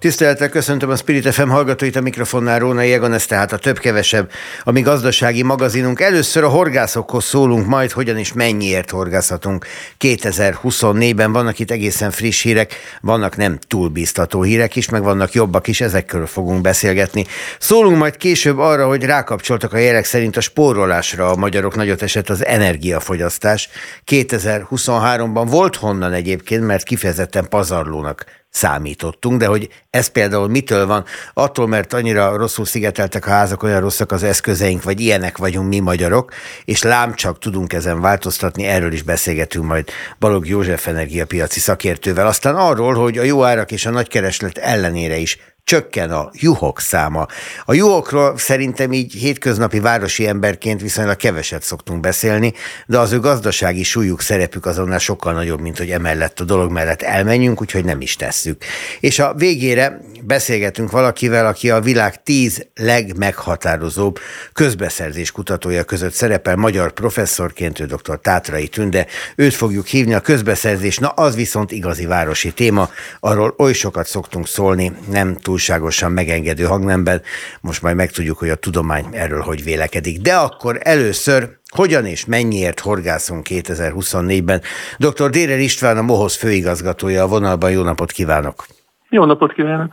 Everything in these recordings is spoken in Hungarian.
Tisztelettel köszöntöm a Spirit FM hallgatóit a mikrofonnál Róna Jegon, ez tehát a több-kevesebb, ami gazdasági magazinunk. Először a horgászokhoz szólunk majd, hogyan és mennyiért horgászhatunk 2024-ben. Vannak itt egészen friss hírek, vannak nem túl biztató hírek is, meg vannak jobbak is, ezekről fogunk beszélgetni. Szólunk majd később arra, hogy rákapcsoltak a jelek szerint a spórolásra a magyarok nagyot esett az energiafogyasztás. 2023-ban volt honnan egyébként, mert kifejezetten pazarlónak számítottunk, de hogy ez például mitől van? Attól, mert annyira rosszul szigeteltek a házak, olyan rosszak az eszközeink, vagy ilyenek vagyunk mi magyarok, és lám csak tudunk ezen változtatni, erről is beszélgetünk majd Balog József energiapiaci szakértővel. Aztán arról, hogy a jó árak és a nagy kereslet ellenére is csökken a juhok száma. A juhokról szerintem így hétköznapi városi emberként viszonylag keveset szoktunk beszélni, de az ő gazdasági súlyuk, szerepük azonnal sokkal nagyobb, mint hogy emellett a dolog mellett elmenjünk, úgyhogy nem is tesszük. És a végére beszélgetünk valakivel, aki a világ tíz legmeghatározóbb közbeszerzés kutatója között szerepel, magyar professzorként, ő dr. Tátrai Tünde. Őt fogjuk hívni a közbeszerzés, na az viszont igazi városi téma, arról oly sokat szoktunk szólni, nem túl túlságosan megengedő hangnemben. Most majd megtudjuk, hogy a tudomány erről hogy vélekedik. De akkor először hogyan és mennyiért horgászunk 2024-ben? Dr. Dérer István, a MOHOZ főigazgatója a vonalban. Jó napot kívánok! Jó napot kívánok!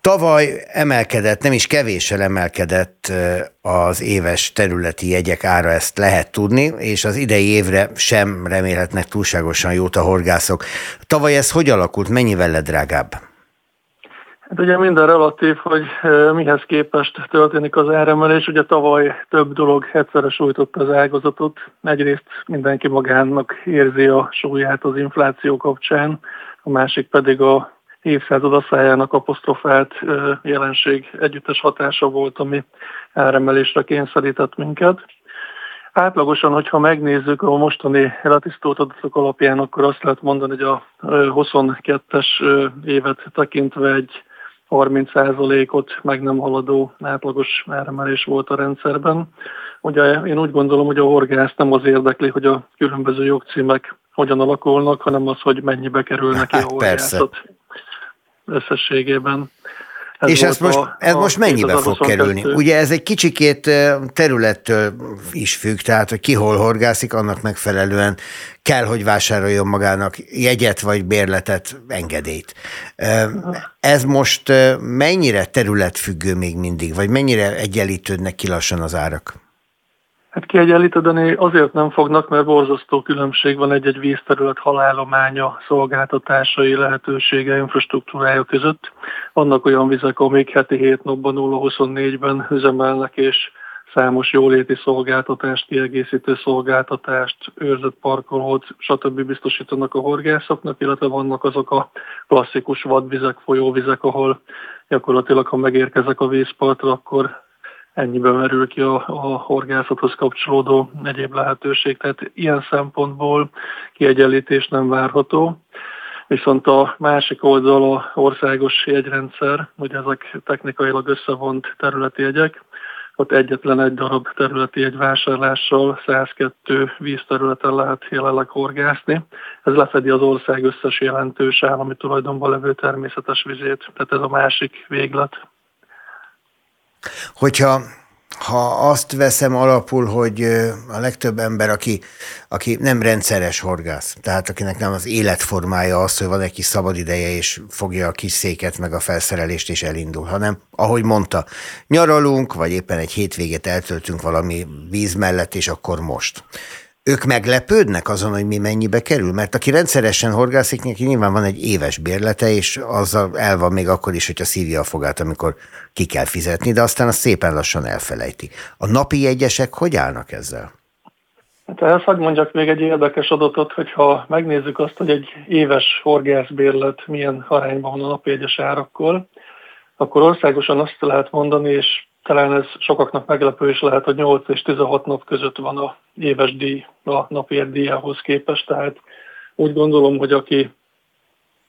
Tavaly emelkedett, nem is kevéssel emelkedett az éves területi jegyek ára, ezt lehet tudni, és az idei évre sem remélhetnek túlságosan jót a horgászok. Tavaly ez hogy alakult, mennyivel lett drágább? Hát ugye minden relatív, hogy mihez képest történik az áremelés. Ugye tavaly több dolog egyszerre sújtotta az ágazatot. Egyrészt mindenki magának érzi a súlyát az infláció kapcsán, a másik pedig a évszázad asszájának apostrofált jelenség együttes hatása volt, ami áremelésre kényszerített minket. Átlagosan, hogyha megnézzük a mostani ratisztót adatok alapján, akkor azt lehet mondani, hogy a 22-es évet tekintve egy 30%-ot meg nem haladó átlagos áremelés volt a rendszerben. Ugye én úgy gondolom, hogy a horgász nem az érdekli, hogy a különböző jogcímek hogyan alakulnak, hanem az, hogy mennyibe kerül neki a horgászat összességében. Ez és ez most, a, ez a most mennyibe fog kerülni? Ugye ez egy kicsikét területtől is függ, tehát hogy ki hol horgászik, annak megfelelően kell, hogy vásároljon magának jegyet vagy bérletet, engedélyt. Ez most mennyire területfüggő még mindig, vagy mennyire egyenlítődnek ki lassan az árak? Hát kiegyenlítődni azért nem fognak, mert borzasztó különbség van egy-egy vízterület halálománya, szolgáltatásai, lehetősége, infrastruktúrája között. Vannak olyan vizek, amik heti 7 napban 0-24-ben üzemelnek, és számos jóléti szolgáltatást, kiegészítő szolgáltatást, őrzött parkolót, stb. biztosítanak a horgászoknak, illetve vannak azok a klasszikus vadvizek, folyóvizek, ahol gyakorlatilag, ha megérkezek a vízpartra, akkor ennyiben merül ki a, a horgászathoz kapcsolódó egyéb lehetőség. Tehát ilyen szempontból kiegyenlítés nem várható. Viszont a másik oldal a országos jegyrendszer, hogy ezek technikailag összevont területi jegyek, ott egyetlen egy darab területi egy vásárlással 102 vízterületen lehet jelenleg horgászni. Ez lefedi az ország összes jelentős állami tulajdonban levő természetes vizét, tehát ez a másik véglet. Hogyha ha azt veszem alapul, hogy a legtöbb ember, aki, aki nem rendszeres horgász, tehát akinek nem az életformája az, hogy van egy kis szabadideje, és fogja a kis széket, meg a felszerelést, és elindul, hanem, ahogy mondta, nyaralunk, vagy éppen egy hétvégét eltöltünk valami víz mellett, és akkor most ők meglepődnek azon, hogy mi mennyibe kerül? Mert aki rendszeresen horgászik, neki nyilván van egy éves bérlete, és az el van még akkor is, hogyha szívja a fogát, amikor ki kell fizetni, de aztán azt szépen lassan elfelejti. A napi jegyesek hogy állnak ezzel? Hát ehhez hogy mondjak még egy érdekes adatot, hogyha megnézzük azt, hogy egy éves horgászbérlet milyen arányban van a napi egyes árakkal, akkor országosan azt lehet mondani, és talán ez sokaknak meglepő is lehet, hogy 8 és 16 nap között van a éves díj a napért díjához képest, tehát úgy gondolom, hogy aki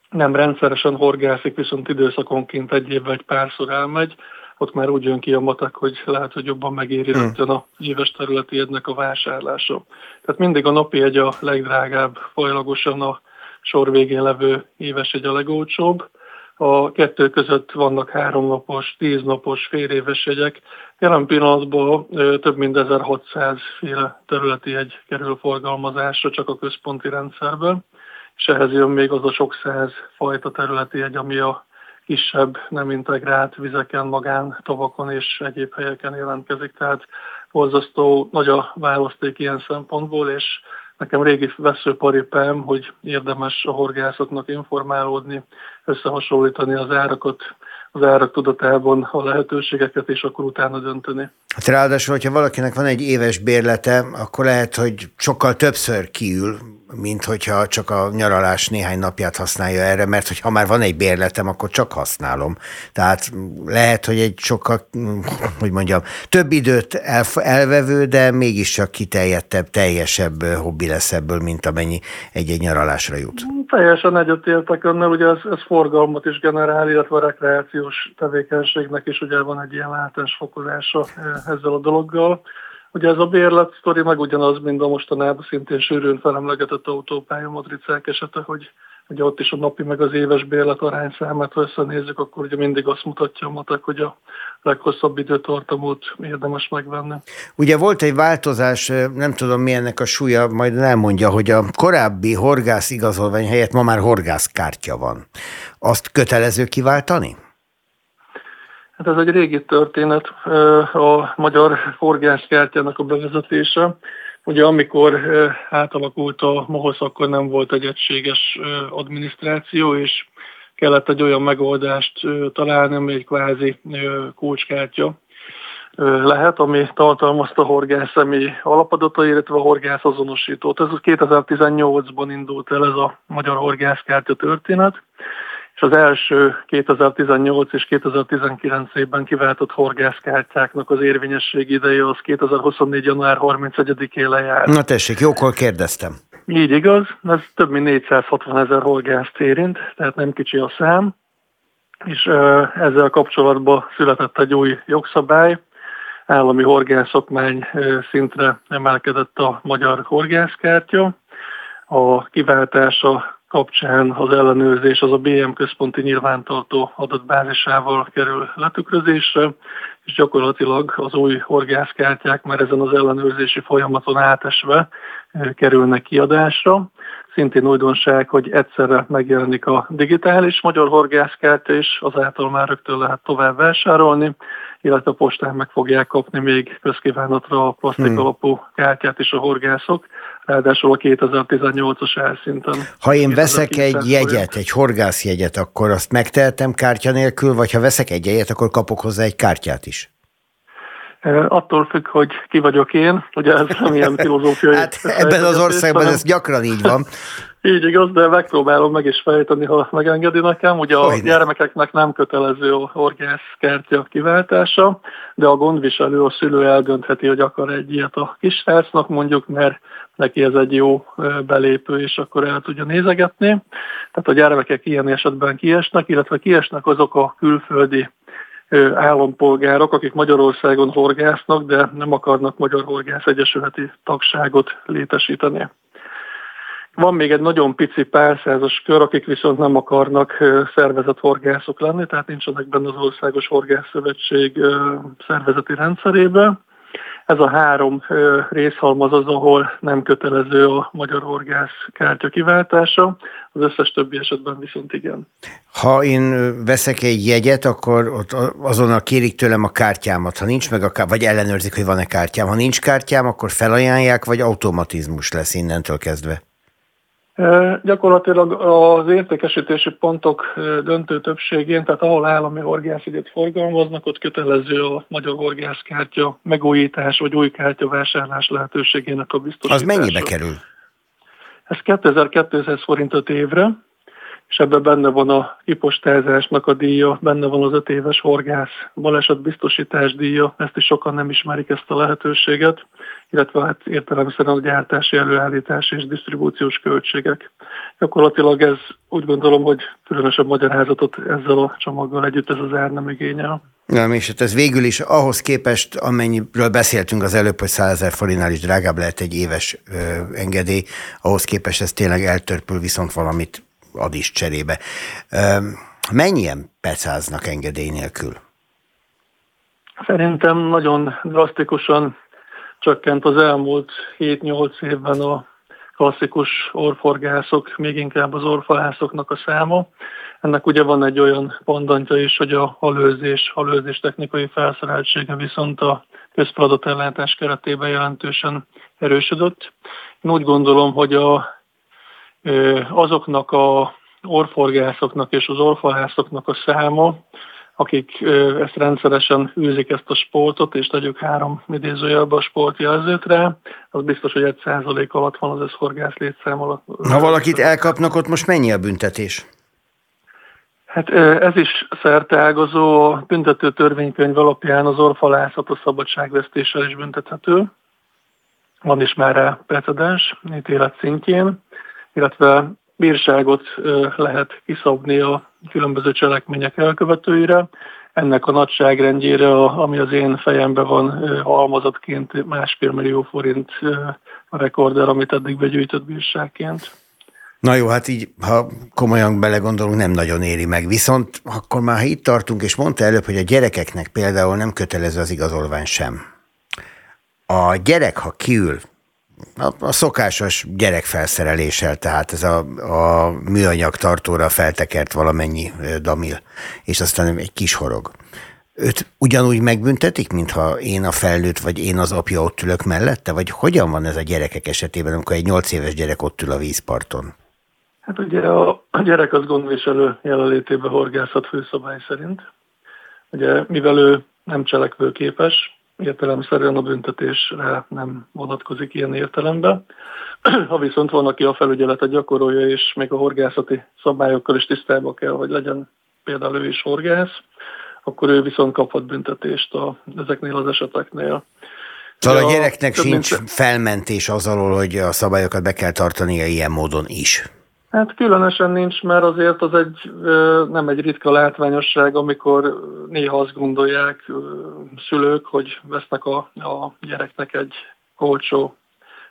nem rendszeresen horgászik, viszont időszakonként egy évvel egy párszor elmegy, ott már úgy jön ki a matek, hogy lehet, hogy jobban megéri hmm. a éves területi egynek a vásárlása. Tehát mindig a napi egy a legdrágább, folylagosan a sor végén levő éves egy a legolcsóbb. A kettő között vannak háromnapos, tíznapos, fél éves jegyek. Jelen pillanatban több mint 1600 féle területi egy kerül forgalmazásra csak a központi rendszerben, és ehhez jön még az a sok száz fajta területi egy, ami a kisebb, nem integrált vizeken, magán, tavakon és egyéb helyeken jelentkezik. Tehát borzasztó nagy a választék ilyen szempontból, és nekem régi veszőparipám, hogy érdemes a horgászoknak informálódni, összehasonlítani az árakat, az árak tudatában a lehetőségeket, és akkor utána dönteni. Hát ráadásul, hogyha valakinek van egy éves bérlete, akkor lehet, hogy sokkal többször kiül, mint hogyha csak a nyaralás néhány napját használja erre, mert hogyha már van egy bérletem, akkor csak használom. Tehát lehet, hogy egy sokkal, hogy mondjam, több időt elvevő, de mégiscsak kiteljettebb, teljesebb hobbi lesz ebből, mint amennyi egy-egy nyaralásra jut. Teljesen egyetértek önnel, ugye ez, ez forgalmat is generál, illetve a rekreációs tevékenységnek is ugye van egy ilyen látásfokozása ezzel a dologgal. Ugye ez a bérlet sztori meg ugyanaz, mint a mostanában szintén sűrűn felemlegetett autópálya matricák esete, hogy ugye ott is a napi meg az éves bérlet arányszámát, ha összenézzük, akkor ugye mindig azt mutatja a matek, hogy a leghosszabb időtartamot érdemes megvenni. Ugye volt egy változás, nem tudom mi a súlya, majd elmondja, hogy a korábbi horgász igazolvány helyett ma már horgászkártya van. Azt kötelező kiváltani? Hát ez egy régi történet, a magyar horgászkártyának a bevezetése. Ugye amikor átalakult a MOHOSZ, akkor nem volt egy egységes adminisztráció, és kellett egy olyan megoldást találni, ami egy kvázi kulcskártya lehet, ami tartalmazta horgász személy alapadatai, illetve a horgász azonosítót. Ez 2018-ban indult el ez a magyar horgászkártya történet és az első 2018 és 2019 évben kiváltott horgászkártyáknak az érvényesség ideje az 2024. január 31-én lejár. Na tessék, jókor kérdeztem. Így igaz, ez több mint 460 ezer horgászt érint, tehát nem kicsi a szám, és ezzel kapcsolatban született egy új jogszabály, állami horgászokmány szintre emelkedett a magyar horgászkártya. A kiváltása kapcsán az ellenőrzés az a BM központi nyilvántartó adatbázisával kerül letükrözésre, és gyakorlatilag az új horgászkártyák már ezen az ellenőrzési folyamaton átesve kerülnek kiadásra. Szintén újdonság, hogy egyszerre megjelenik a digitális magyar horgászkártya is, azáltal már rögtön lehet tovább vásárolni, illetve a postán meg fogják kapni még közkívánatra a plastik hmm. alapú kártyát is a horgászok, ráadásul a 2018-as elszinten. Ha én veszek egy jegyet, egy horgászjegyet, akkor azt megtehetem kártya nélkül, vagy ha veszek egy jegyet, akkor kapok hozzá egy kártyát is? Attól függ, hogy ki vagyok én, ugye ez nem ilyen filozófiai. hát ebben az országban ez gyakran így van. Így igaz, de megpróbálom meg is fejteni, ha megengedi nekem. Ugye a gyermekeknek nem kötelező a horgászkertja kiváltása, de a gondviselő, a szülő eldöntheti, hogy akar egy ilyet a kisrácnak mondjuk, mert neki ez egy jó belépő, és akkor el tudja nézegetni. Tehát a gyermekek ilyen esetben kiesnek, illetve kiesnek azok a külföldi állampolgárok, akik Magyarországon horgásznak, de nem akarnak Magyar Horgász Egyesületi tagságot létesíteni. Van még egy nagyon pici párszázas kör, akik viszont nem akarnak szervezett horgászok lenni, tehát nincsenek benne az Országos Horgászszövetség szervezeti rendszerében. Ez a három részhalmaz az, ahol nem kötelező a magyar horgász kártya kiváltása, az összes többi esetben viszont igen. Ha én veszek egy jegyet, akkor ott azonnal kérik tőlem a kártyámat, ha nincs meg a kártyám, vagy ellenőrzik, hogy van-e kártyám. Ha nincs kártyám, akkor felajánlják, vagy automatizmus lesz innentől kezdve? Gyakorlatilag az értékesítési pontok döntő többségén, tehát ahol állami horgászügyet forgalmaznak, ott kötelező a magyar horgászkártya megújítás vagy új kártya vásárlás lehetőségének a biztosítása. Az mennyibe kerül? Ez 2200 forint 5 évre, és ebben benne van a kipostázásnak a díja, benne van az öt éves horgász balesetbiztosítás díja, ezt is sokan nem ismerik ezt a lehetőséget, illetve hát értelemszerűen a gyártási, előállítási és disztribúciós költségek. Gyakorlatilag ez úgy gondolom, hogy különösebb magyarázatot ezzel a csomaggal együtt ez az ár nem igényel. Na, és hát ez végül is ahhoz képest, amennyiről beszéltünk az előbb, hogy 100 ezer forintnál is drágább lehet egy éves ö, engedély, ahhoz képest ez tényleg eltörpül viszont valamit ad is cserébe. Mennyien pecáznak engedély nélkül? Szerintem nagyon drasztikusan csökkent az elmúlt 7-8 évben a klasszikus orforgászok, még inkább az orfalászoknak a száma. Ennek ugye van egy olyan pandantja is, hogy a halőzés, halőzés technikai felszereltsége viszont a közfeladatellátás keretében jelentősen erősödött. Én úgy gondolom, hogy a azoknak a orforgászoknak és az orfahászoknak a száma, akik ezt rendszeresen űzik ezt a sportot, és tegyük három idézőjelbe a sportjelzőt rá, az biztos, hogy egy százalék alatt van az összhorgász létszám alatt. Ha valakit elkapnak, ott most mennyi a büntetés? Hát ez is szerteágazó, a büntető törvénykönyv alapján az orfalászat a szabadságvesztéssel is büntethető. Van is már rá precedens ítélet szintjén illetve bírságot lehet kiszabni a különböző cselekmények elkövetőire. Ennek a nagyságrendjére, ami az én fejemben van halmazatként másfél millió forint a rekorder, amit eddig begyűjtött bírságként. Na jó, hát így, ha komolyan belegondolunk, nem nagyon éri meg. Viszont akkor már, ha itt tartunk, és mondta előbb, hogy a gyerekeknek például nem kötelező az igazolvány sem. A gyerek, ha kiül a, a szokásos gyerekfelszereléssel, tehát ez a, a műanyag tartóra feltekert valamennyi damil, és aztán egy kis horog. Őt ugyanúgy megbüntetik, mintha én a felnőtt, vagy én az apja ott ülök mellette? Vagy hogyan van ez a gyerekek esetében, amikor egy nyolc éves gyerek ott ül a vízparton? Hát ugye a, a gyerek az gondviselő jelenlétében horgászat főszabály szerint. Ugye mivel ő nem cselekvőképes, értelemszerűen a büntetésre nem vonatkozik ilyen értelemben. Ha viszont van, aki a felügyeletet gyakorolja, és még a horgászati szabályokkal is tisztában kell, hogy legyen például ő is horgász, akkor ő viszont kaphat büntetést a, ezeknél az eseteknél. Szóval a, gyereknek sincs felmentés az alól, hogy a szabályokat be kell tartania ilyen módon is. Hát különösen nincs, mert azért az egy nem egy ritka látványosság, amikor néha azt gondolják szülők, hogy vesznek a, a gyereknek egy olcsó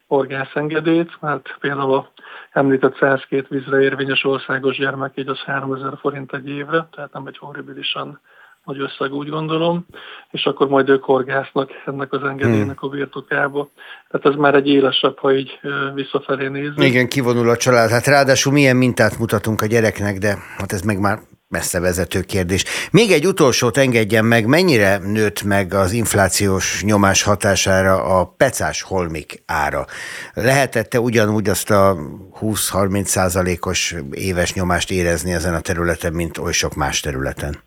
orgászengedélyt, mert például a említett 102 vízre érvényes országos gyermek, így az 3000 forint egy évre, tehát nem egy horribilisan nagy összeg, úgy gondolom, és akkor majd ők horgásznak ennek az engedélynek a birtokába. Tehát ez már egy élesebb, ha így visszafelé nézzük. Igen, kivonul a család. Hát ráadásul milyen mintát mutatunk a gyereknek, de hát ez meg már messze vezető kérdés. Még egy utolsót engedjen meg, mennyire nőtt meg az inflációs nyomás hatására a pecás holmik ára? Lehetette ugyanúgy azt a 20-30 százalékos éves nyomást érezni ezen a területen, mint oly sok más területen?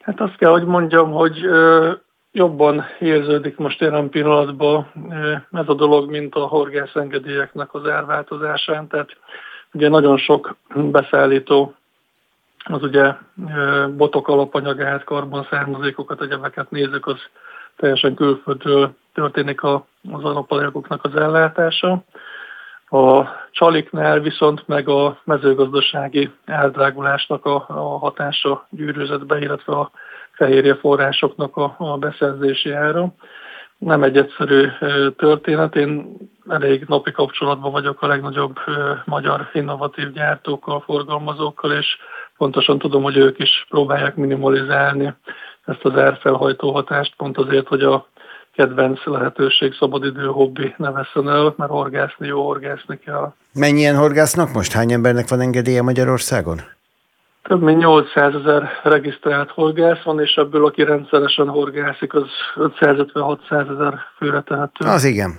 Hát azt kell, hogy mondjam, hogy jobban érződik most jelen pillanatban ez a dolog, mint a horgászengedélyeknek az elváltozásán. Tehát ugye nagyon sok beszállító az ugye botok alapanyagát, karbonszármazékokat, egyebeket nézzük, az teljesen külföldről történik az alapanyagoknak az ellátása. A csaliknál viszont meg a mezőgazdasági eldrágulásnak a, a hatása gyűrűzött be, illetve a fehérje forrásoknak a, a beszerzési ára. Nem egy egyszerű történet. Én elég napi kapcsolatban vagyok a legnagyobb magyar innovatív gyártókkal, forgalmazókkal, és pontosan tudom, hogy ők is próbálják minimalizálni ezt az árfelhajtó hatást, pont azért, hogy a kedvenc lehetőség, szabadidő, hobbi ne veszen el, mert horgászni jó, horgászni kell. Mennyien horgásznak most? Hány embernek van engedélye Magyarországon? Több mint 800 ezer regisztrált horgász van, és ebből, aki rendszeresen horgászik, az 550-600 ezer főre tehető. Az igen.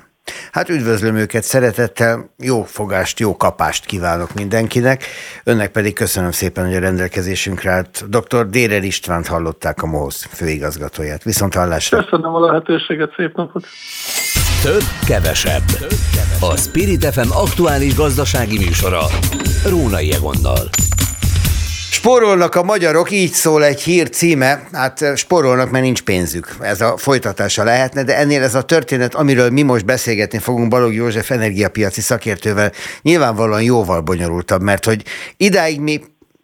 Hát üdvözlöm őket szeretettel, jó fogást, jó kapást kívánok mindenkinek. Önnek pedig köszönöm szépen, hogy a rendelkezésünkre állt. Dr. Dérer Istvánt hallották a MOHOZ főigazgatóját. Viszont hallásra. Köszönöm a lehetőséget, szép napot! Több, kevesebb. A Spirit FM aktuális gazdasági műsora. Rónai Egonnal. Sporolnak a magyarok, így szól egy hír címe, hát sporolnak, mert nincs pénzük. Ez a folytatása lehetne, de ennél ez a történet, amiről mi most beszélgetni fogunk Balog József energiapiaci szakértővel, nyilvánvalóan jóval bonyolultabb, mert hogy idáig mi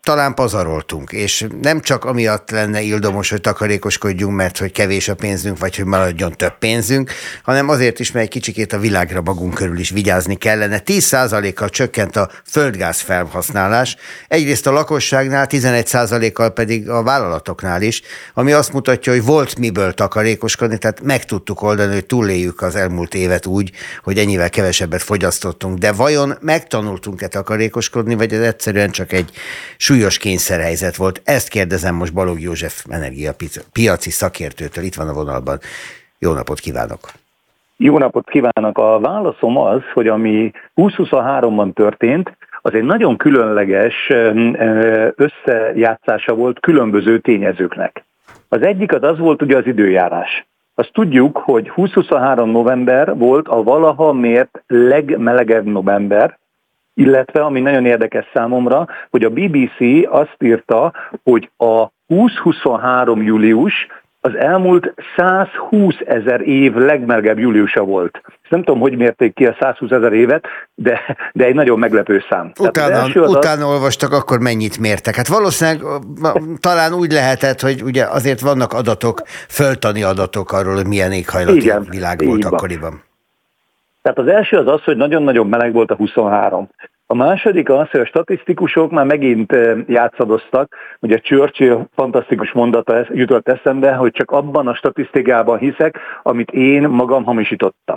talán pazaroltunk, és nem csak amiatt lenne ildomos, hogy takarékoskodjunk, mert hogy kevés a pénzünk, vagy hogy maradjon több pénzünk, hanem azért is, mert egy kicsikét a világra magunk körül is vigyázni kellene. 10%-kal csökkent a földgáz felhasználás, egyrészt a lakosságnál, 11%-kal pedig a vállalatoknál is, ami azt mutatja, hogy volt miből takarékoskodni, tehát meg tudtuk oldani, hogy túléljük az elmúlt évet úgy, hogy ennyivel kevesebbet fogyasztottunk. De vajon megtanultunk-e takarékoskodni, vagy ez egyszerűen csak egy súly súlyos kényszerhelyzet volt. Ezt kérdezem most Balog József energiapiaci szakértőtől. Itt van a vonalban. Jó napot kívánok! Jó napot kívánok! A válaszom az, hogy ami 2023-ban történt, az egy nagyon különleges összejátszása volt különböző tényezőknek. Az egyik az az volt ugye az időjárás. Azt tudjuk, hogy 2023 november volt a valaha mért legmelegebb november, illetve ami nagyon érdekes számomra, hogy a BBC azt írta, hogy a 2023 július az elmúlt 120 ezer év legmelegebb júliusa volt. Ezt nem tudom, hogy mérték ki a 120 ezer évet, de, de egy nagyon meglepő szám. Utána, az utána olvastak, akkor mennyit mértek? Hát valószínűleg talán úgy lehetett, hogy ugye azért vannak adatok, föltani adatok arról, hogy milyen éghajlati Igen, világ volt akkoriban. Tehát az első az az, hogy nagyon-nagyon meleg volt a 23. A második az, hogy a statisztikusok már megint eh, játszadoztak, ugye Churchill fantasztikus mondata jutott eszembe, hogy csak abban a statisztikában hiszek, amit én magam hamisítottam.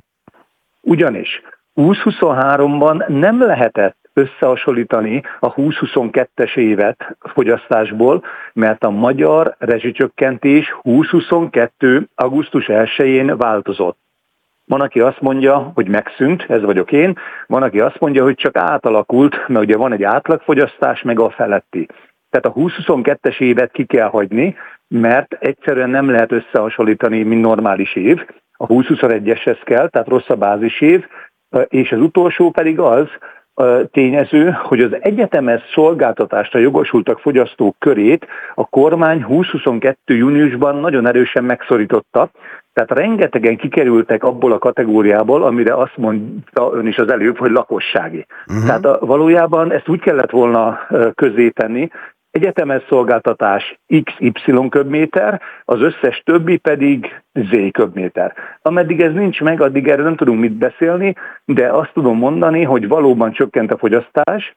Ugyanis 2023-ban nem lehetett összehasonlítani a 2022-es évet fogyasztásból, mert a magyar rezsicsökkentés 2022. augusztus 1-én változott. Van, aki azt mondja, hogy megszűnt, ez vagyok én, van, aki azt mondja, hogy csak átalakult, mert ugye van egy átlagfogyasztás, meg a feletti. Tehát a 2022-es évet ki kell hagyni, mert egyszerűen nem lehet összehasonlítani, mint normális év. A 2021-eshez kell, tehát rossz a bázis év, és az utolsó pedig az, tényező, hogy az egyetemes szolgáltatásra jogosultak fogyasztók körét a kormány 2022. júniusban nagyon erősen megszorította, tehát rengetegen kikerültek abból a kategóriából, amire azt mondta ön is az előbb, hogy lakossági. Uh-huh. Tehát a, valójában ezt úgy kellett volna tenni, egyetemes szolgáltatás XY köbméter, az összes többi pedig Z köbméter. Ameddig ez nincs meg, addig erről nem tudunk mit beszélni, de azt tudom mondani, hogy valóban csökkent a fogyasztás,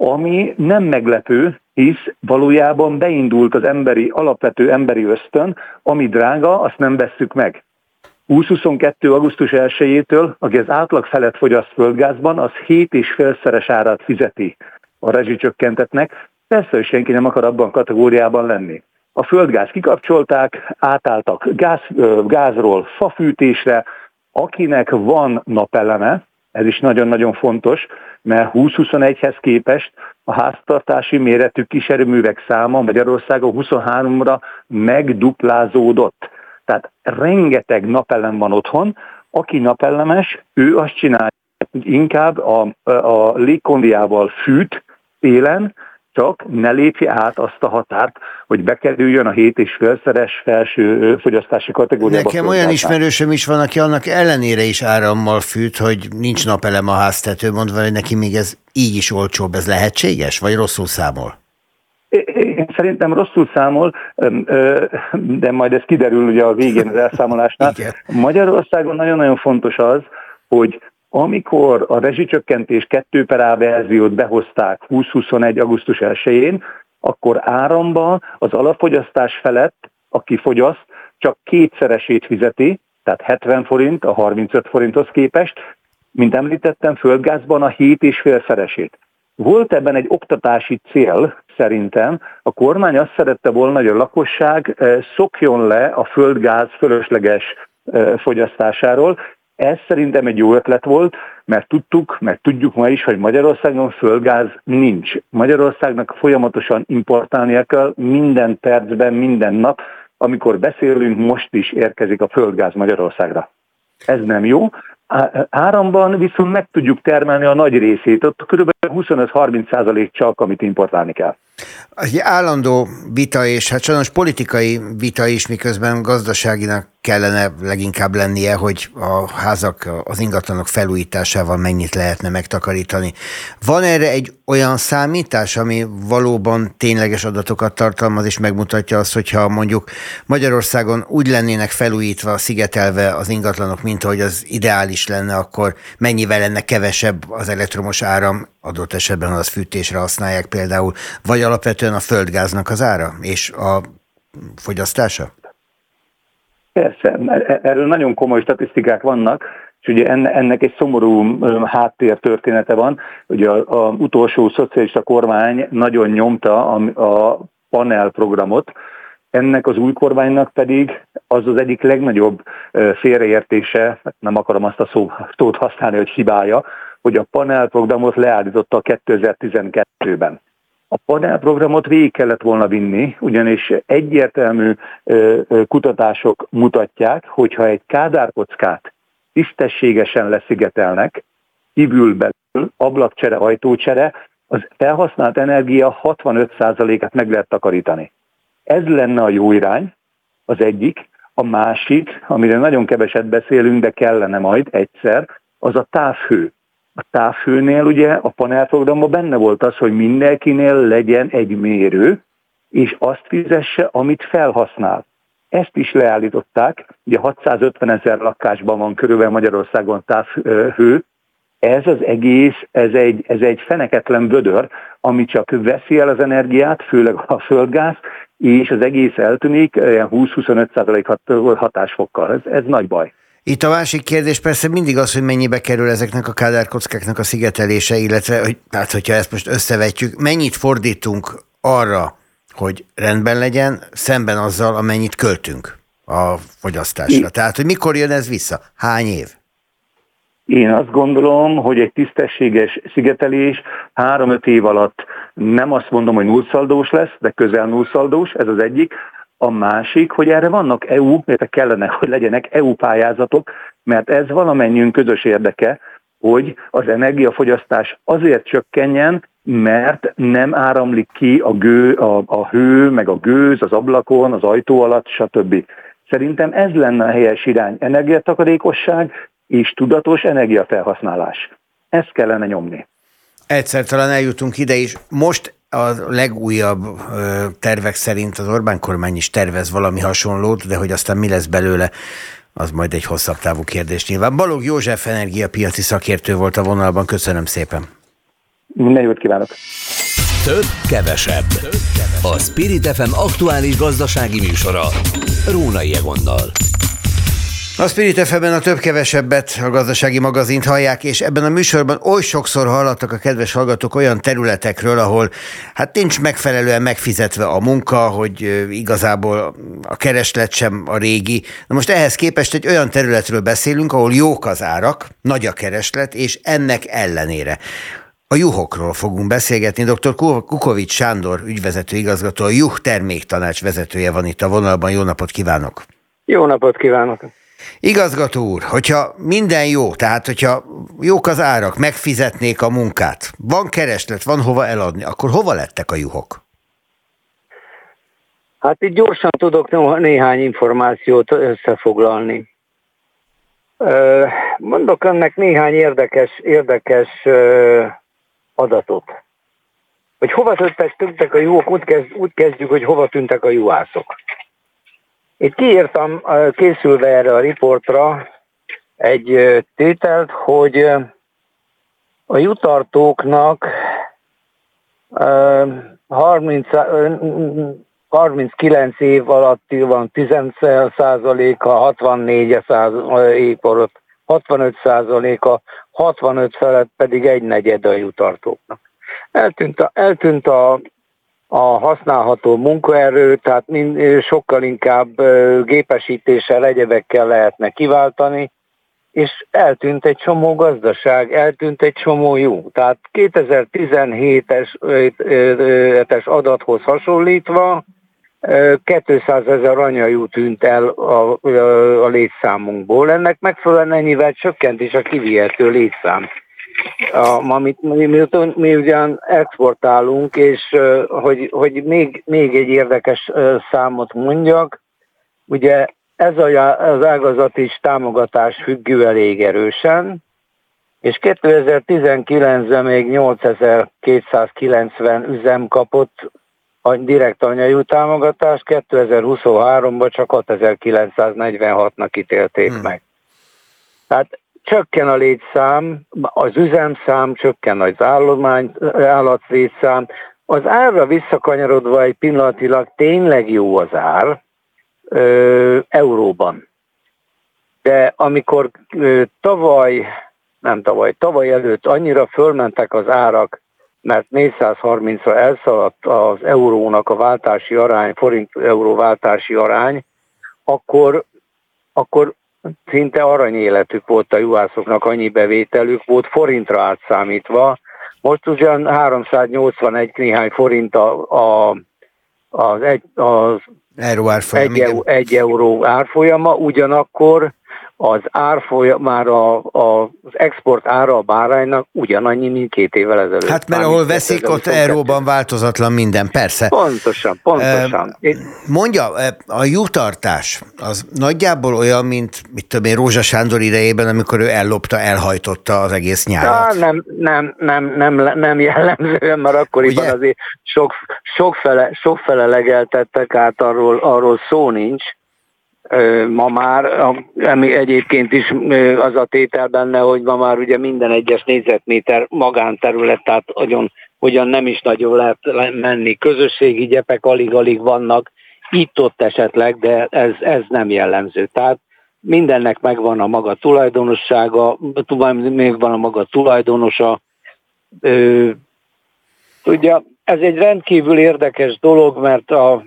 ami nem meglepő, hisz valójában beindult az emberi, alapvető emberi ösztön, ami drága, azt nem vesszük meg. 2022. augusztus 1-től, aki az átlag felett fogyaszt földgázban, az 7,5-szeres árát fizeti a rezsicsökkentetnek. Persze, hogy senki nem akar abban kategóriában lenni. A földgáz kikapcsolták, átálltak gáz, gázról fafűtésre, akinek van napeleme, ez is nagyon-nagyon fontos, mert 2021-hez képest a háztartási méretű kiserőművek száma Magyarországon 23-ra megduplázódott. Tehát rengeteg napelem van otthon, aki napellemes, ő azt csinálja, hogy inkább a, a légkondiával fűt télen, csak ne lépje át azt a határt, hogy bekerüljön a 7,5-szeres felső fogyasztási kategóriába. Nekem olyan ismerősöm is van, aki annak ellenére is árammal fűt, hogy nincs napelem a háztető, mondva, hogy neki még ez így is olcsóbb, ez lehetséges, vagy rosszul számol? Én szerintem rosszul számol, de majd ez kiderül ugye a végén az elszámolásnál. Magyarországon nagyon-nagyon fontos az, hogy amikor a rezsicsökkentés 2 per A verziót behozták 2021. augusztus 1-én, akkor áramba az alapfogyasztás felett, aki fogyaszt, csak kétszeresét fizeti, tehát 70 forint a 35 forinthoz képest, mint említettem, földgázban a 7,5 szeresét. Volt ebben egy oktatási cél, szerintem. A kormány azt szerette volna, hogy a lakosság eh, szokjon le a földgáz fölösleges eh, fogyasztásáról, ez szerintem egy jó ötlet volt, mert tudtuk, mert tudjuk ma is, hogy Magyarországon földgáz nincs. Magyarországnak folyamatosan importálnia kell minden percben, minden nap, amikor beszélünk, most is érkezik a földgáz Magyarországra. Ez nem jó. Áramban viszont meg tudjuk termelni a nagy részét, ott kb. 25-30 százalék csak, amit importálni kell. Egy állandó vita, és hát sajnos politikai vita is, miközben gazdaságinak kellene leginkább lennie, hogy a házak, az ingatlanok felújításával mennyit lehetne megtakarítani. Van erre egy olyan számítás, ami valóban tényleges adatokat tartalmaz, és megmutatja azt, hogyha mondjuk Magyarországon úgy lennének felújítva, szigetelve az ingatlanok, mint ahogy az ideális lenne, akkor mennyivel lenne kevesebb az elektromos áram, adott esetben az fűtésre használják például, vagy alapvetően a földgáznak az ára és a fogyasztása? Persze, e- erről nagyon komoly statisztikák vannak, és ugye ennek egy szomorú háttér története van. Ugye az utolsó szocialista kormány nagyon nyomta a, panel programot, ennek az új kormánynak pedig az az egyik legnagyobb félreértése, nem akarom azt a szót használni, hogy hibája, hogy a panelprogramot leállította 2012-ben. A panelprogramot végig kellett volna vinni, ugyanis egyértelmű kutatások mutatják, hogyha egy kádárkockát tisztességesen leszigetelnek, kívül belül, ablakcsere, ajtócsere, az felhasznált energia 65%-át meg lehet takarítani. Ez lenne a jó irány, az egyik. A másik, amire nagyon keveset beszélünk, de kellene majd egyszer, az a távhő. A távhőnél ugye a panelprogramban benne volt az, hogy mindenkinél legyen egy mérő, és azt fizesse, amit felhasznál. Ezt is leállították, ugye 650 ezer lakásban van körülbelül Magyarországon távhő, ez az egész, ez egy, ez egy feneketlen vödör, ami csak veszi el az energiát, főleg a földgáz, és az egész eltűnik 20-25% hatásfokkal. Ez, ez nagy baj. Itt a másik kérdés persze mindig az, hogy mennyibe kerül ezeknek a kádárkockáknak a szigetelése, illetve, hogy, hát hogyha ezt most összevetjük, mennyit fordítunk arra, hogy rendben legyen, szemben azzal, amennyit költünk a fogyasztásra. Tehát, hogy mikor jön ez vissza? Hány év? Én azt gondolom, hogy egy tisztességes szigetelés három-öt év alatt nem azt mondom, hogy nullszaldós lesz, de közel nullszaldós, ez az egyik. A másik, hogy erre vannak EU, illetve kellene, hogy legyenek EU pályázatok, mert ez valamennyünk közös érdeke, hogy az energiafogyasztás azért csökkenjen, mert nem áramlik ki a, gő, a, a hő, meg a gőz az ablakon, az ajtó alatt, stb. Szerintem ez lenne a helyes irány. Energiatakarékosság és tudatos energiafelhasználás. Ezt kellene nyomni. Egyszer talán eljutunk ide is. Most a legújabb tervek szerint az Orbán kormány is tervez valami hasonlót, de hogy aztán mi lesz belőle, az majd egy hosszabb távú kérdés nyilván. Balog József energiapiaci szakértő volt a vonalban, köszönöm szépen. Minden jót kívánok! Több, kevesebb. A Spirit FM aktuális gazdasági műsora. Rónai Egonnal. A Spirit fm a több-kevesebbet a gazdasági magazint hallják, és ebben a műsorban oly sokszor hallottak a kedves hallgatók olyan területekről, ahol hát nincs megfelelően megfizetve a munka, hogy igazából a kereslet sem a régi. Na most ehhez képest egy olyan területről beszélünk, ahol jók az árak, nagy a kereslet, és ennek ellenére. A juhokról fogunk beszélgetni. Dr. Kukovics Sándor, ügyvezető igazgató, a Juh terméktanács vezetője van itt a vonalban. Jó napot kívánok! Jó napot kívánok! Igazgató úr, hogyha minden jó, tehát hogyha jók az árak, megfizetnék a munkát, van kereslet, van hova eladni, akkor hova lettek a juhok? Hát itt gyorsan tudok néhány információt összefoglalni. Mondok önnek néhány érdekes, érdekes adatot. Hogy hova tűntek a juhok, úgy, kezd, kezdjük, hogy hova tűntek a juhászok. Itt kiírtam, készülve erre a riportra egy tételt, hogy a jutartóknak 30, 39 év alatt van 10% a 64 év alatt 65% a 65 felett pedig egy negyed a jutartóknak. Eltűnt a, eltűnt a a használható munkaerő, tehát sokkal inkább gépesítéssel, egyebekkel lehetne kiváltani, és eltűnt egy csomó gazdaság, eltűnt egy csomó jó. Tehát 2017-es adathoz hasonlítva 200 ezer anyajú tűnt el a, a, a létszámunkból. Ennek megfelelően ennyivel csökkent is a kivihető létszám. A, amit mi, mi, mi ugyan exportálunk, és hogy, hogy még, még egy érdekes számot mondjak, ugye ez az ágazat is támogatás függő elég erősen, és 2019-ben még 8290 üzem kapott a direkt anyajú támogatást, 2023-ban csak 6946-nak ítélték hmm. meg. Tehát csökken a létszám, az üzemszám, csökken az állomány, állatlétszám, az árra visszakanyarodva egy pillanatilag tényleg jó az ár, ö, euróban. De amikor ö, tavaly, nem tavaly, tavaly előtt annyira fölmentek az árak, mert 430-ra elszaladt az eurónak a váltási arány, forint-euró váltási arány, akkor, akkor szinte aranyéletük volt a juhászoknak, annyi bevételük volt forintra átszámítva. Most ugyan 381 néhány forint a, a, az, egy, az Euró árfolyam, egy, egy euró árfolyama, ugyanakkor az árfolyam, már a, a, az export ára a báránynak ugyanannyi, mint két évvel ezelőtt. Hát mert ahol veszik, ott euróban változatlan minden, persze. Pontosan, pontosan. E, mondja, a jutartás az nagyjából olyan, mint mit tudom én, Rózsa Sándor idejében, amikor ő ellopta, elhajtotta az egész nyárat. Ja, nem, nem, nem, nem, nem jellemző, mert akkoriban Ugye? azért sok, sokfele, sokfele legeltettek át, arról, arról szó nincs ma már, ami egyébként is az a tétel benne, hogy ma már ugye minden egyes négyzetméter magánterület, tehát hogyan, hogyan nem is nagyon lehet menni. Közösségi gyepek alig-alig vannak, itt-ott esetleg, de ez, ez nem jellemző. Tehát mindennek megvan a maga tulajdonossága, még van a maga tulajdonosa. ugye ez egy rendkívül érdekes dolog, mert a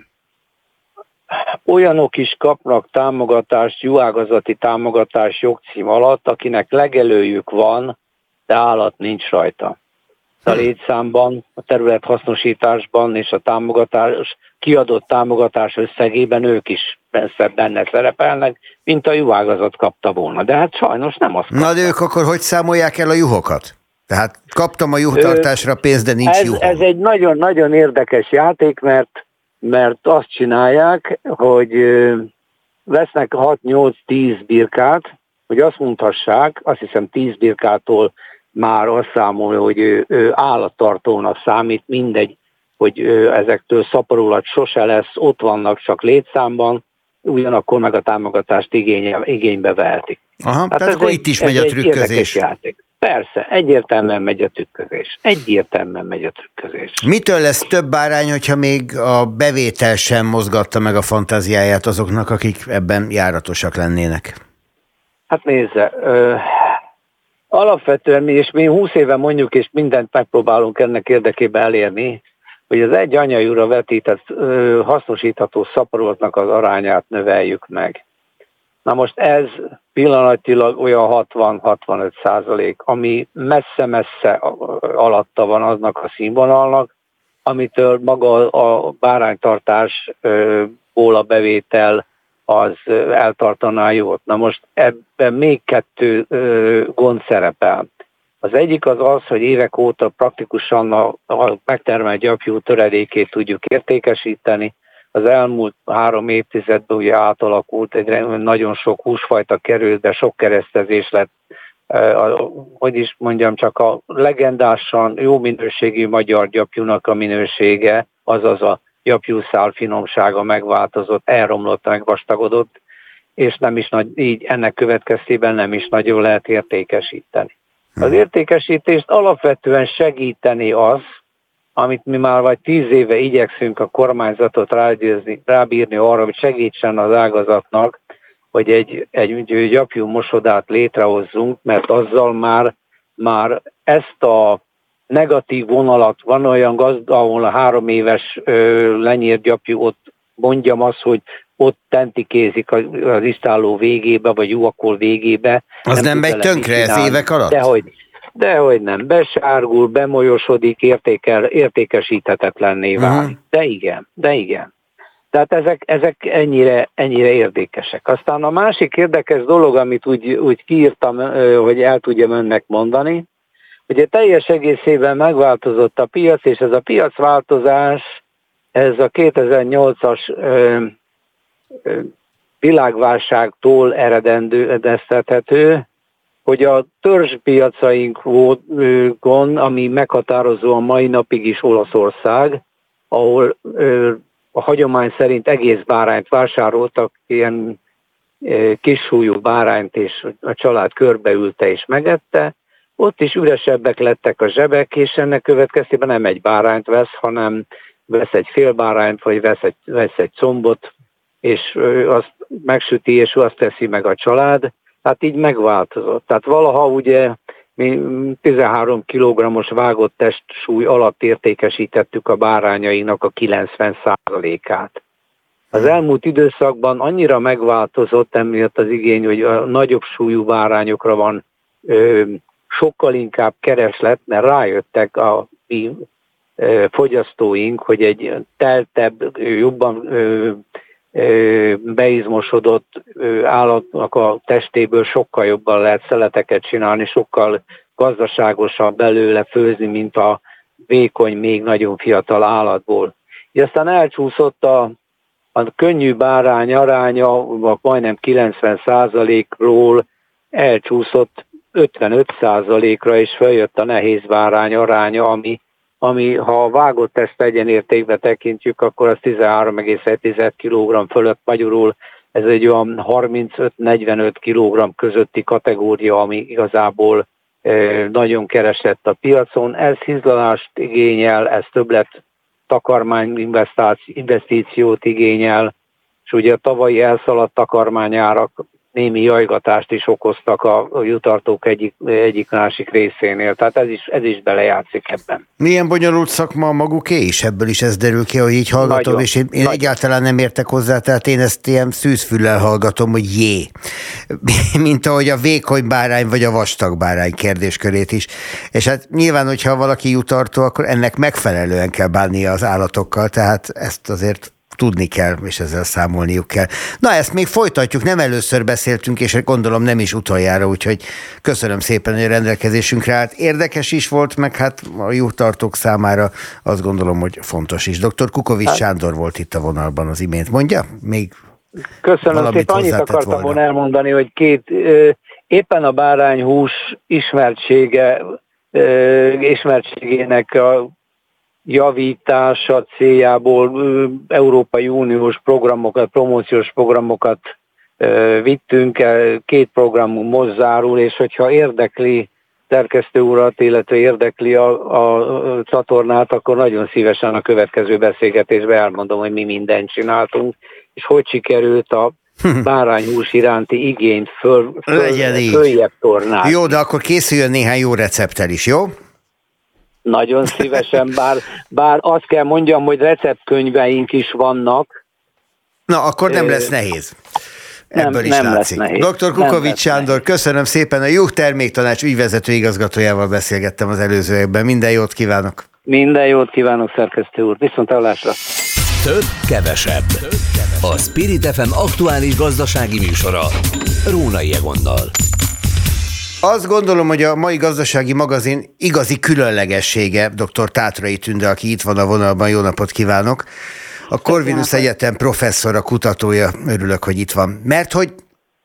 olyanok is kapnak támogatást, juhágazati támogatás jogcím alatt, akinek legelőjük van, de állat nincs rajta. A létszámban, a terület hasznosításban és a támogatás, kiadott támogatás összegében ők is benne szerepelnek, mint a juhágazat kapta volna. De hát sajnos nem azt kapta. Na de ők akkor hogy számolják el a juhokat? Tehát kaptam a juhtartásra pénzt, de nincs ez, juhom. Ez egy nagyon-nagyon érdekes játék, mert mert azt csinálják, hogy vesznek 6-8-10 birkát, hogy azt mondhassák, azt hiszem 10 birkától már azt számolja, hogy ő, ő állattartónak számít, mindegy, hogy ezektől szaporulat sose lesz, ott vannak csak létszámban, ugyanakkor meg a támogatást igénye, igénybe vehetik. Aha, tehát, tehát akkor egy, itt is megy a trükközés. Játék. Persze, egyértelműen megy a trükközés. Egyértelműen megy a trükközés. Mitől lesz több bárány, hogyha még a bevétel sem mozgatta meg a fantáziáját azoknak, akik ebben járatosak lennének? Hát nézze, ö, alapvetően mi, és mi 20 éve mondjuk, és mindent megpróbálunk ennek érdekében elérni, hogy az egy anyajúra vetített ö, hasznosítható szaporulatnak az arányát növeljük meg. Na most ez pillanatilag olyan 60-65 százalék, ami messze-messze alatta van aznak a színvonalnak, amitől maga a báránytartásból a bevétel az eltartaná jót. Na most ebben még kettő gond szerepel. Az egyik az az, hogy évek óta praktikusan a, a megtermelt gyapjú töredékét tudjuk értékesíteni, az elmúlt három évtizedben ugye átalakult, egy nagyon sok húsfajta került, de sok keresztezés lett, hogy is mondjam, csak a legendásan jó minőségű magyar gyapjúnak a minősége, azaz a gyapjúszál finomsága megváltozott, elromlott, megvastagodott, és nem is nagy, így ennek következtében nem is nagyon lehet értékesíteni. Az hmm. értékesítést alapvetően segíteni az, amit mi már vagy tíz éve igyekszünk a kormányzatot rágyőzni, rábírni arra, hogy segítsen az ágazatnak, hogy egy, egy gyapjú mosodát létrehozzunk, mert azzal már, már ezt a negatív vonalat, van olyan gazda, ahol a három éves ö, lenyírt gyapjú, ott mondjam azt, hogy ott tentikézik az isztáló végébe, vagy juhakol végébe. Az nem, nem megy tönkre ez évek alatt? Dehogy, Dehogy nem, besárgul, bemolyosodik, értékel, értékesíthetetlenné válik. Uh-huh. De igen, de igen. Tehát ezek, ezek ennyire, ennyire érdekesek. Aztán a másik érdekes dolog, amit úgy, úgy kiírtam, hogy el tudjam önnek mondani, Ugye teljes egészében megváltozott a piac, és ez a piacváltozás, ez a 2008-as világválságtól eredendőztethető, hogy a törzspiacainkon, ami meghatározó a mai napig is Olaszország, ahol a hagyomány szerint egész bárányt vásároltak, ilyen kissúlyú bárányt, és a család körbeülte és megette, ott is üresebbek lettek a zsebek, és ennek következtében nem egy bárányt vesz, hanem vesz egy fél bárányt, vagy vesz egy, vesz egy combot, és azt megsüti, és azt teszi meg a család. Hát így megváltozott. Tehát valaha ugye mi 13 kg-os vágott testsúly alatt értékesítettük a bárányainak a 90%-át. Az elmúlt időszakban annyira megváltozott emiatt az igény, hogy a nagyobb súlyú bárányokra van ö, sokkal inkább kereslet, mert rájöttek a mi fogyasztóink, hogy egy teltebb, jobban beizmosodott állatnak a testéből sokkal jobban lehet szeleteket csinálni, sokkal gazdaságosabb belőle főzni, mint a vékony, még nagyon fiatal állatból. És aztán elcsúszott a, a könnyű bárány aránya, majdnem 90% ról elcsúszott 55%-ra is feljött a nehéz bárány aránya, ami, ami ha a vágott ezt egyenértékbe tekintjük, akkor az 13,7 kg fölött magyarul ez egy olyan 35-45 kg közötti kategória, ami igazából nagyon keresett a piacon. Ez hizlalást igényel, ez többlet takarmány investíciót igényel, és ugye a tavalyi elszaladt takarmányárak némi jajgatást is okoztak a jutartók egyik, egyik másik részénél. Tehát ez is, ez is belejátszik ebben. Milyen bonyolult szakma a maguké is? Ebből is ez derül ki, hogy így hallgatom, Nagyon. és én, én egyáltalán nem értek hozzá, tehát én ezt ilyen szűzfüllel hallgatom, hogy jé. Mint ahogy a vékony bárány vagy a vastag bárány kérdéskörét is. És hát nyilván, hogyha valaki jutartó, akkor ennek megfelelően kell bánnia az állatokkal, tehát ezt azért tudni kell, és ezzel számolniuk kell. Na, ezt még folytatjuk, nem először beszéltünk, és gondolom nem is utoljára, úgyhogy köszönöm szépen, hogy a rendelkezésünkre állt. Érdekes is volt, meg hát a jutartók számára azt gondolom, hogy fontos is. Dr. Kukovics hát, Sándor volt itt a vonalban az imént. Mondja? Még Köszönöm szépen, annyit akartam volna elmondani, hogy két, éppen a bárányhús ismertsége, ismertségének a javítása céljából Európai Uniós programokat, promóciós programokat vittünk, két programunk most zárul, és hogyha érdekli szerkesztő urat, illetve érdekli a, a csatornát, akkor nagyon szívesen a következő beszélgetésben elmondom, hogy mi mindent csináltunk, és hogy sikerült a bárányhús iránti igényt föl, föl, följebb tornálni. Jó, de akkor készüljön néhány jó recepttel is, jó? Nagyon szívesen, bár, bár azt kell mondjam, hogy receptkönyveink is vannak. Na, akkor nem lesz nehéz. Ebből nem, is nem látszik. Lesz nehéz. Dr. Kukovics Sándor, nehéz. köszönöm szépen. A Jó Terméktanács ügyvezető igazgatójával beszélgettem az előzőekben. Minden jót kívánok! Minden jót kívánok, szerkesztő úr. Viszont hallásra! Több, kevesebb. Több, kevesebb. A Spirit FM aktuális gazdasági műsora. Rónai Egonnal. Azt gondolom, hogy a mai gazdasági magazin igazi különlegessége dr. Tátrai Tünde, aki itt van a vonalban, jó napot kívánok. A Corvinus Egyetem professzora, kutatója, örülök, hogy itt van. Mert hogy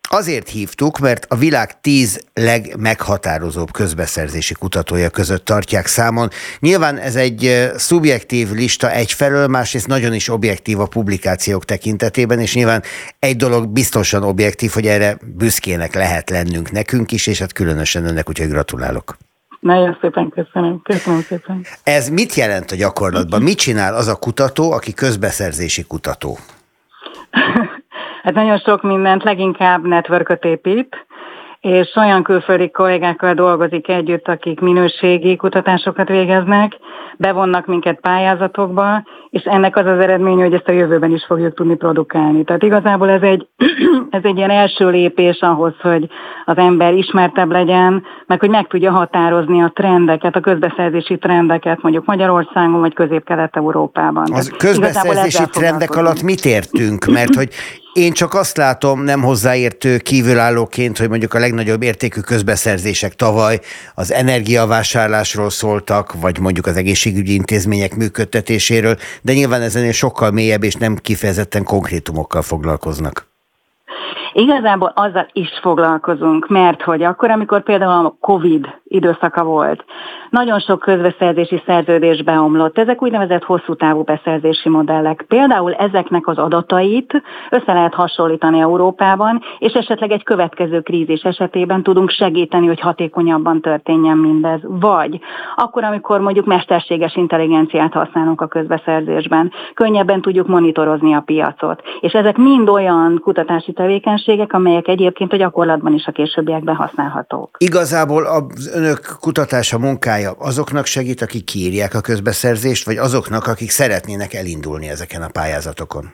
Azért hívtuk, mert a világ tíz legmeghatározóbb közbeszerzési kutatója között tartják számon. Nyilván ez egy szubjektív lista egyfelől, másrészt nagyon is objektív a publikációk tekintetében, és nyilván egy dolog biztosan objektív, hogy erre büszkének lehet lennünk nekünk is, és hát különösen önnek, úgyhogy gratulálok. Nagyon szépen köszönöm. Köszönöm szépen. Ez mit jelent a gyakorlatban? Mit csinál az a kutató, aki közbeszerzési kutató? Hát nagyon sok mindent, leginkább networköt épít, és olyan külföldi kollégákkal dolgozik együtt, akik minőségi kutatásokat végeznek, bevonnak minket pályázatokba, és ennek az az eredmény, hogy ezt a jövőben is fogjuk tudni produkálni. Tehát igazából ez egy, ez egy ilyen első lépés ahhoz, hogy az ember ismertebb legyen, meg hogy meg tudja határozni a trendeket, a közbeszerzési trendeket, mondjuk Magyarországon vagy Közép-Kelet-Európában. Az közbeszerzési trendek alatt mit értünk? Mert hogy én csak azt látom nem hozzáértő kívülállóként, hogy mondjuk a legnagyobb értékű közbeszerzések tavaly az energiavásárlásról szóltak, vagy mondjuk az egészségügyi intézmények működtetéséről, de nyilván ezen sokkal mélyebb és nem kifejezetten konkrétumokkal foglalkoznak. Igazából azzal is foglalkozunk, mert hogy akkor, amikor például a COVID időszaka volt, nagyon sok közbeszerzési szerződés beomlott. Ezek úgynevezett hosszú távú beszerzési modellek. Például ezeknek az adatait össze lehet hasonlítani Európában, és esetleg egy következő krízis esetében tudunk segíteni, hogy hatékonyabban történjen mindez. Vagy akkor, amikor mondjuk mesterséges intelligenciát használunk a közbeszerzésben, könnyebben tudjuk monitorozni a piacot. És ezek mind olyan kutatási tevékenységek, amelyek egyébként a gyakorlatban is a későbbiekben használhatók. Igazából az önök kutatása munkája azoknak segít, akik kiírják a közbeszerzést, vagy azoknak, akik szeretnének elindulni ezeken a pályázatokon?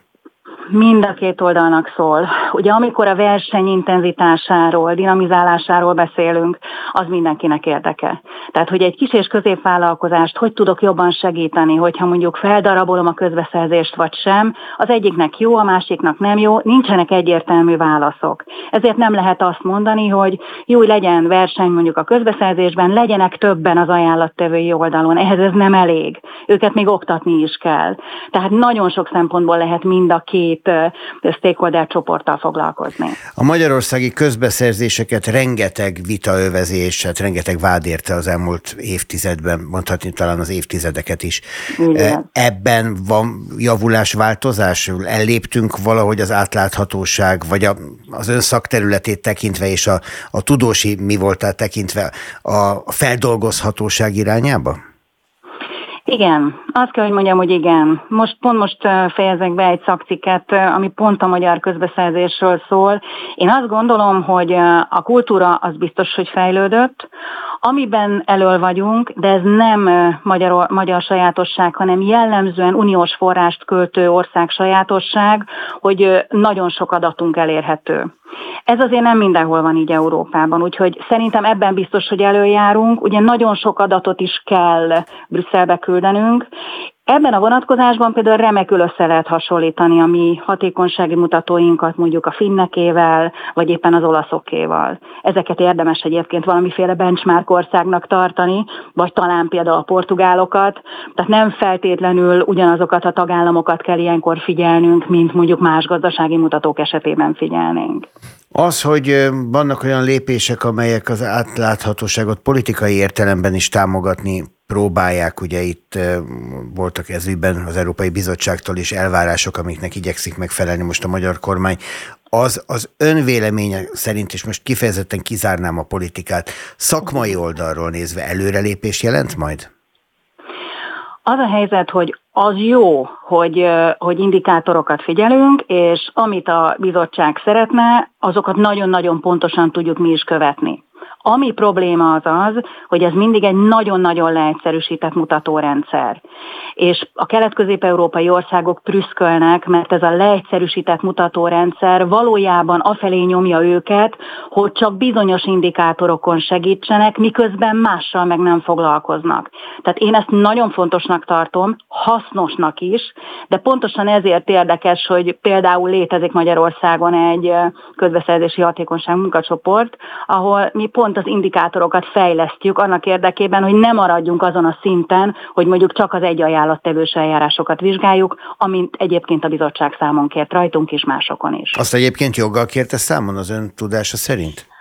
Mind a két oldalnak szól. Ugye amikor a verseny intenzitásáról, dinamizálásáról beszélünk, az mindenkinek érdeke. Tehát, hogy egy kis és középvállalkozást hogy tudok jobban segíteni, hogyha mondjuk feldarabolom a közbeszerzést vagy sem, az egyiknek jó, a másiknak nem jó, nincsenek egyértelmű válaszok. Ezért nem lehet azt mondani, hogy jó, legyen verseny mondjuk a közbeszerzésben, legyenek többen az ajánlattevői oldalon. Ehhez ez nem elég. Őket még oktatni is kell. Tehát nagyon sok szempontból lehet mind a két két stakeholder csoporttal foglalkozni. A magyarországi közbeszerzéseket rengeteg vitaövezés, hát rengeteg vád érte az elmúlt évtizedben, mondhatni talán az évtizedeket is. Igen. Ebben van javulás, változás? Elléptünk valahogy az átláthatóság, vagy a, az ön szakterületét tekintve, és a, a tudósi mi voltál tekintve a feldolgozhatóság irányába? Igen, azt kell, hogy mondjam, hogy igen. Most pont most fejezek be egy szakcikket, ami pont a magyar közbeszerzésről szól. Én azt gondolom, hogy a kultúra az biztos, hogy fejlődött. Amiben elől vagyunk, de ez nem magyar, magyar sajátosság, hanem jellemzően uniós forrást költő ország sajátosság, hogy nagyon sok adatunk elérhető. Ez azért nem mindenhol van így Európában, úgyhogy szerintem ebben biztos, hogy előjárunk. Ugye nagyon sok adatot is kell Brüsszelbe küldenünk, Ebben a vonatkozásban például remekül össze lehet hasonlítani a mi hatékonysági mutatóinkat mondjuk a finnekével, vagy éppen az olaszokéval. Ezeket érdemes egyébként valamiféle benchmark országnak tartani, vagy talán például a portugálokat. Tehát nem feltétlenül ugyanazokat a tagállamokat kell ilyenkor figyelnünk, mint mondjuk más gazdasági mutatók esetében figyelnénk. Az, hogy vannak olyan lépések, amelyek az átláthatóságot politikai értelemben is támogatni próbálják, ugye itt voltak ezügyben az Európai Bizottságtól is elvárások, amiknek igyekszik megfelelni most a magyar kormány, az az önvéleménye szerint, és most kifejezetten kizárnám a politikát, szakmai oldalról nézve előrelépés jelent majd? Az a helyzet, hogy az jó, hogy, hogy indikátorokat figyelünk, és amit a bizottság szeretne, azokat nagyon-nagyon pontosan tudjuk mi is követni. Ami probléma az az, hogy ez mindig egy nagyon-nagyon leegyszerűsített mutatórendszer. És a kelet-közép-európai országok prüszkölnek, mert ez a leegyszerűsített mutatórendszer valójában afelé nyomja őket, hogy csak bizonyos indikátorokon segítsenek, miközben mással meg nem foglalkoznak. Tehát én ezt nagyon fontosnak tartom, hasznosnak is, de pontosan ezért érdekes, hogy például létezik Magyarországon egy közbeszerzési hatékonyság munkacsoport, ahol mi pont pont az indikátorokat fejlesztjük annak érdekében, hogy ne maradjunk azon a szinten, hogy mondjuk csak az egy ajánlattevős eljárásokat vizsgáljuk, amint egyébként a bizottság számon kért rajtunk is, másokon is. Azt egyébként joggal kérte számon az ön tudása szerint?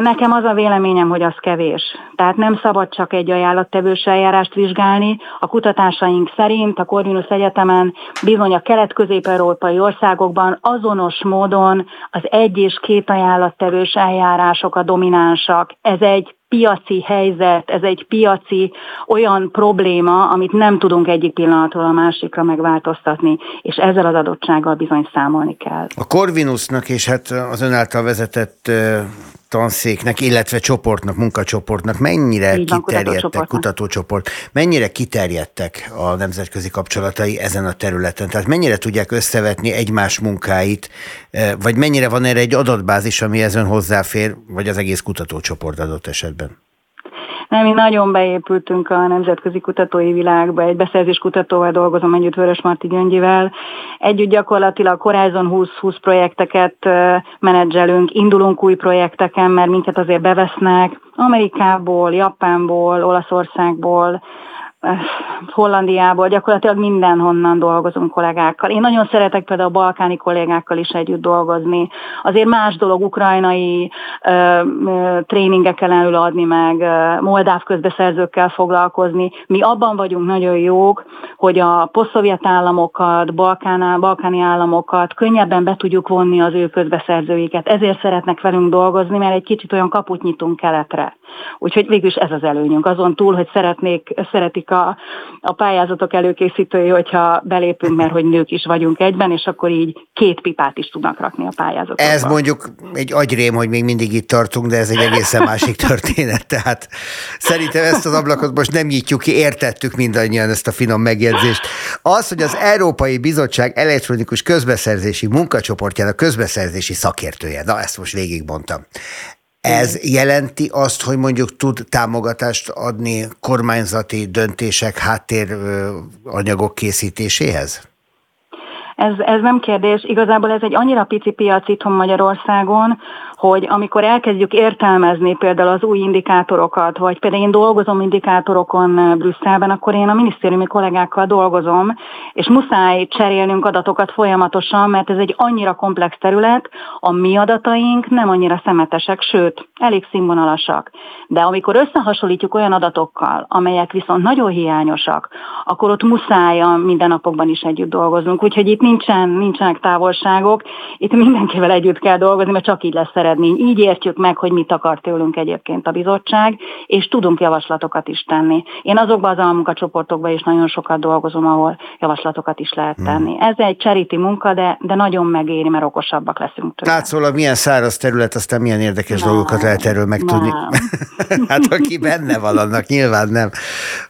Nekem az a véleményem, hogy az kevés. Tehát nem szabad csak egy ajánlattevős eljárást vizsgálni. A kutatásaink szerint a Corvinus Egyetemen bizony a kelet-közép-európai országokban azonos módon az egy és két ajánlattevős eljárások a dominánsak. Ez egy piaci helyzet, ez egy piaci olyan probléma, amit nem tudunk egyik pillanatról a másikra megváltoztatni, és ezzel az adottsággal bizony számolni kell. A Corvinusnak és hát az ön által vezetett tanszéknek, illetve csoportnak, munkacsoportnak mennyire Így van, kiterjedtek, kutatócsoportnak. kutatócsoport, mennyire kiterjedtek a nemzetközi kapcsolatai ezen a területen? Tehát mennyire tudják összevetni egymás munkáit, eh, vagy mennyire van erre egy adatbázis, ami ezen hozzáfér, vagy az egész kutatócsoport adott esetben? Nem, mi nagyon beépültünk a nemzetközi kutatói világba, egy beszerzés kutatóval dolgozom együtt Vörös Marti Gyöngyével. Együtt gyakorlatilag Horizon 2020 projekteket menedzselünk, indulunk új projekteken, mert minket azért bevesznek Amerikából, Japánból, Olaszországból, Hollandiából, gyakorlatilag mindenhonnan dolgozunk kollégákkal. Én nagyon szeretek például a balkáni kollégákkal is együtt dolgozni. Azért más dolog ukrajnai ö, ö, tréningekkel előadni, meg ö, moldáv közbeszerzőkkel foglalkozni. Mi abban vagyunk nagyon jók, hogy a posztszovjet államokat, balkán, balkáni államokat könnyebben be tudjuk vonni az ő közbeszerzőiket. Ezért szeretnek velünk dolgozni, mert egy kicsit olyan kaput nyitunk keletre. Úgyhogy végül is ez az előnyünk. Azon túl, hogy szeretnék, szeretik a, a pályázatok előkészítői, hogyha belépünk, mert hogy nők is vagyunk egyben, és akkor így két pipát is tudnak rakni a pályázatokba. Ez mondjuk egy agyrém, hogy még mindig itt tartunk, de ez egy egészen másik történet. Tehát szerintem ezt az ablakot most nem nyitjuk ki, értettük mindannyian ezt a finom megjegyzést. Az, hogy az Európai Bizottság elektronikus közbeszerzési munkacsoportjának közbeszerzési szakértője, na ezt most végigmondtam. Ez jelenti azt, hogy mondjuk tud támogatást adni kormányzati döntések háttér ö, anyagok készítéséhez? Ez, ez nem kérdés. Igazából ez egy annyira pici piac itthon Magyarországon, hogy amikor elkezdjük értelmezni például az új indikátorokat, vagy például én dolgozom indikátorokon eh, Brüsszelben, akkor én a minisztériumi kollégákkal dolgozom, és muszáj cserélnünk adatokat folyamatosan, mert ez egy annyira komplex terület, a mi adataink nem annyira szemetesek, sőt, elég színvonalasak. De amikor összehasonlítjuk olyan adatokkal, amelyek viszont nagyon hiányosak, akkor ott muszáj a mindennapokban is együtt dolgoznunk. Úgyhogy itt nincsen, nincsenek távolságok, itt mindenkivel együtt kell dolgozni, mert csak így lesz eredmény. Így értjük meg, hogy mit akar tőlünk egyébként a bizottság, és tudunk javaslatokat is tenni. Én azokban az almunkacsoportokban is nagyon sokat dolgozom, ahol javaslatokat is lehet tenni. Ez egy charity munka, de, de nagyon megéri, mert okosabbak leszünk tőle. Látszólag milyen száraz terület, aztán milyen érdekes Nem, dolgokat lehet erről megtudni. hát aki benne van, annak nyilván nem.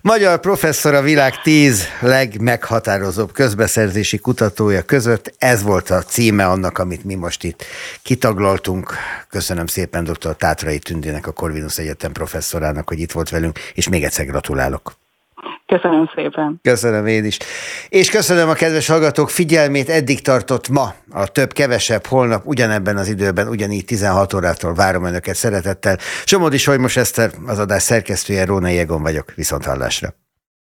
Magyar professzor a világ tíz legmeghatározóbb közbeszerzési kutatója között. Ez volt a címe annak, amit mi most itt kitaglaltunk. Köszönöm szépen dr. Tátrai Tündének, a Corvinus Egyetem professzorának, hogy itt volt velünk, és még egyszer gratulálok. Köszönöm szépen. Köszönöm én is. És köszönöm a kedves hallgatók figyelmét, eddig tartott ma a több-kevesebb, holnap ugyanebben az időben, ugyanígy 16 órától várom önöket szeretettel. Somodi Solymos Eszter, az adás szerkesztője, Róna Jegon vagyok, viszont hallásra.